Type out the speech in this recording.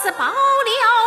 是保了